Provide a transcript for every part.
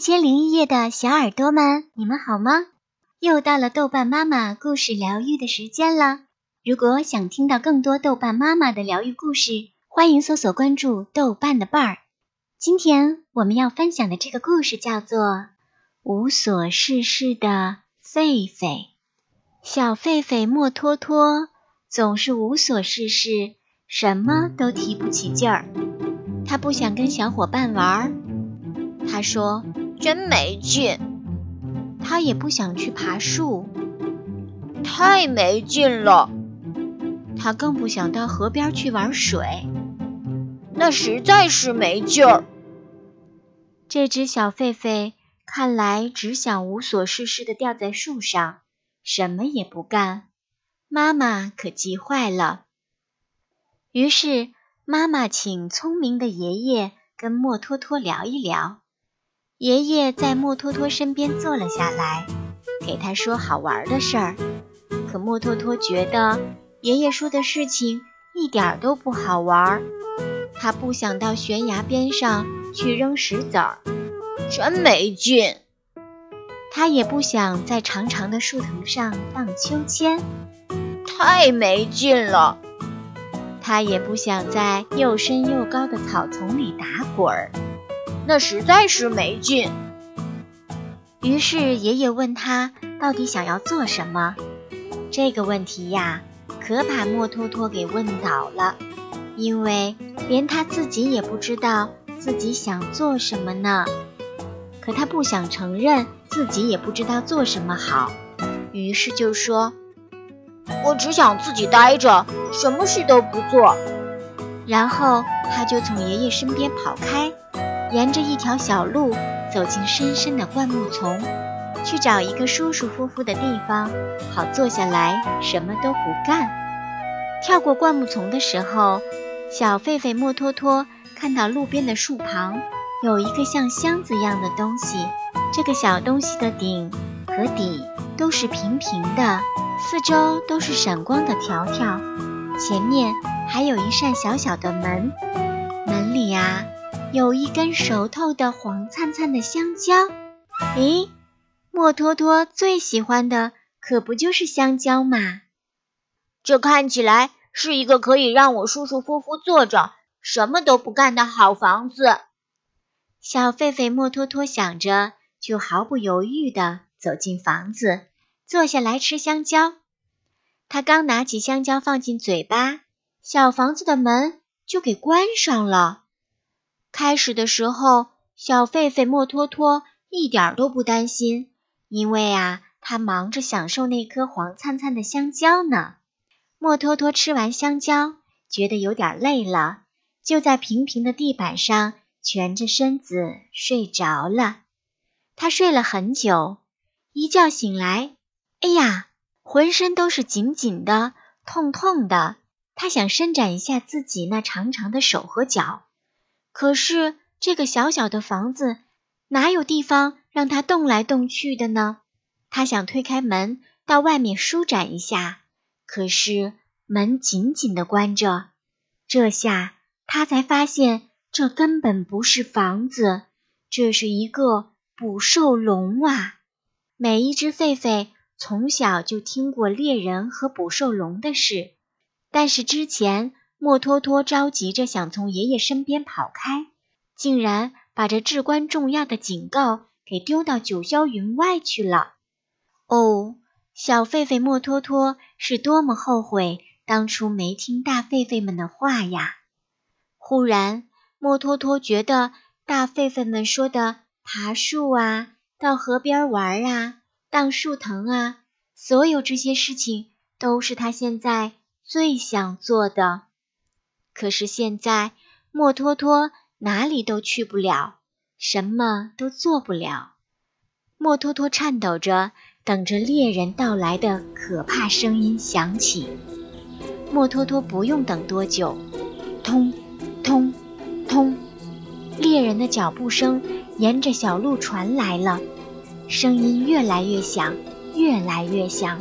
千零一夜的小耳朵们，你们好吗？又到了豆瓣妈妈故事疗愈的时间了。如果想听到更多豆瓣妈妈的疗愈故事，欢迎搜索关注豆瓣的伴儿。今天我们要分享的这个故事叫做《无所事事的狒狒》。小狒狒莫托托总是无所事事，什么都提不起劲儿。他不想跟小伙伴玩，他说：“真没劲。”他也不想去爬树，太没劲了。他更不想到河边去玩水，那实在是没劲儿。这只小狒狒看来只想无所事事的吊在树上，什么也不干。妈妈可急坏了。于是妈妈请聪明的爷爷跟莫托托聊一聊。爷爷在莫托托身边坐了下来，给他说好玩的事儿。可莫托托觉得爷爷说的事情一点都不好玩，他不想到悬崖边上去扔石子儿，真没劲。他也不想在长长的树藤上荡秋千，太没劲了。他也不想在又深又高的草丛里打滚儿。那实在是没劲。于是爷爷问他到底想要做什么？这个问题呀，可把莫托托给问倒了，因为连他自己也不知道自己想做什么呢。可他不想承认自己也不知道做什么好，于是就说：“我只想自己待着，什么事都不做。”然后他就从爷爷身边跑开。沿着一条小路走进深深的灌木丛，去找一个舒舒服服的地方，好坐下来什么都不干。跳过灌木丛的时候，小狒狒莫托托看到路边的树旁有一个像箱子一样的东西，这个小东西的顶和底都是平平的，四周都是闪光的条条，前面还有一扇小小的门，门里呀。有一根熟透的黄灿灿的香蕉，咦，莫托托最喜欢的可不就是香蕉嘛？这看起来是一个可以让我舒舒服服坐着，什么都不干的好房子。小狒狒莫托托想着，就毫不犹豫地走进房子，坐下来吃香蕉。他刚拿起香蕉放进嘴巴，小房子的门就给关上了。开始的时候，小狒狒莫托托一点都不担心，因为啊，他忙着享受那颗黄灿灿的香蕉呢。莫托托吃完香蕉，觉得有点累了，就在平平的地板上蜷着身子睡着了。他睡了很久，一觉醒来，哎呀，浑身都是紧紧的、痛痛的。他想伸展一下自己那长长的手和脚。可是这个小小的房子哪有地方让它动来动去的呢？他想推开门到外面舒展一下，可是门紧紧的关着。这下他才发现，这根本不是房子，这是一个捕兽笼啊！每一只狒狒从小就听过猎人和捕兽笼的事，但是之前。莫托托着急着想从爷爷身边跑开，竟然把这至关重要的警告给丢到九霄云外去了。哦，小狒狒莫托托是多么后悔当初没听大狒狒们的话呀！忽然，莫托托觉得大狒狒们说的爬树啊、到河边玩啊、荡树藤啊，所有这些事情都是他现在最想做的。可是现在，莫托托哪里都去不了，什么都做不了。莫托托颤抖着，等着猎人到来的可怕声音响起。莫托托不用等多久，通，通，通，猎人的脚步声沿着小路传来了，声音越来越响，越来越响。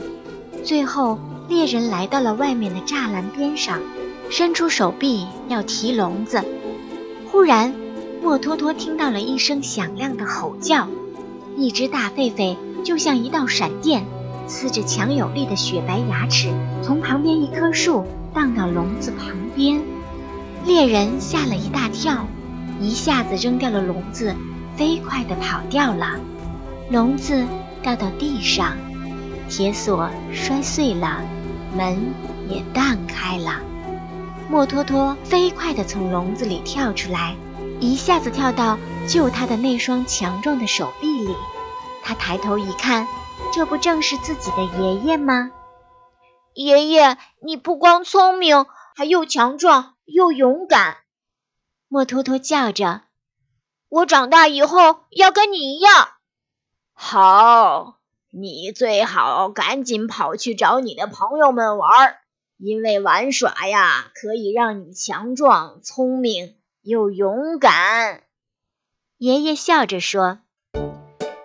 最后，猎人来到了外面的栅栏边上。伸出手臂要提笼子，忽然莫托托听到了一声响亮的吼叫，一只大狒狒就像一道闪电，呲着强有力的雪白牙齿，从旁边一棵树荡到笼子旁边。猎人吓了一大跳，一下子扔掉了笼子，飞快地跑掉了。笼子掉到地上，铁锁摔碎了，门也荡开了。莫托托飞快地从笼子里跳出来，一下子跳到救他的那双强壮的手臂里。他抬头一看，这不正是自己的爷爷吗？爷爷，你不光聪明，还又强壮又勇敢。莫托托叫着：“我长大以后要跟你一样。”好，你最好赶紧跑去找你的朋友们玩。因为玩耍呀，可以让你强壮、聪明又勇敢。爷爷笑着说。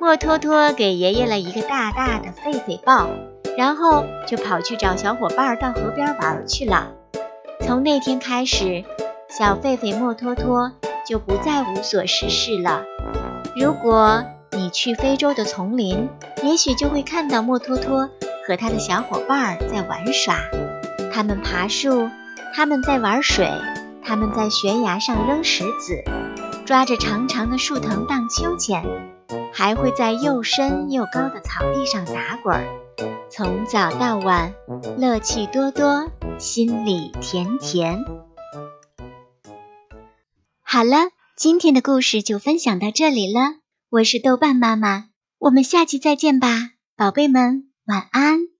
墨托托给爷爷了一个大大的狒狒抱，然后就跑去找小伙伴到河边玩去了。从那天开始，小狒狒墨托托就不再无所事事了。如果你去非洲的丛林，也许就会看到墨托托和他的小伙伴在玩耍。他们爬树，他们在玩水，他们在悬崖上扔石子，抓着长长的树藤荡秋千，还会在又深又高的草地上打滚儿，从早到晚，乐趣多多，心里甜甜。好了，今天的故事就分享到这里了，我是豆瓣妈妈，我们下期再见吧，宝贝们，晚安。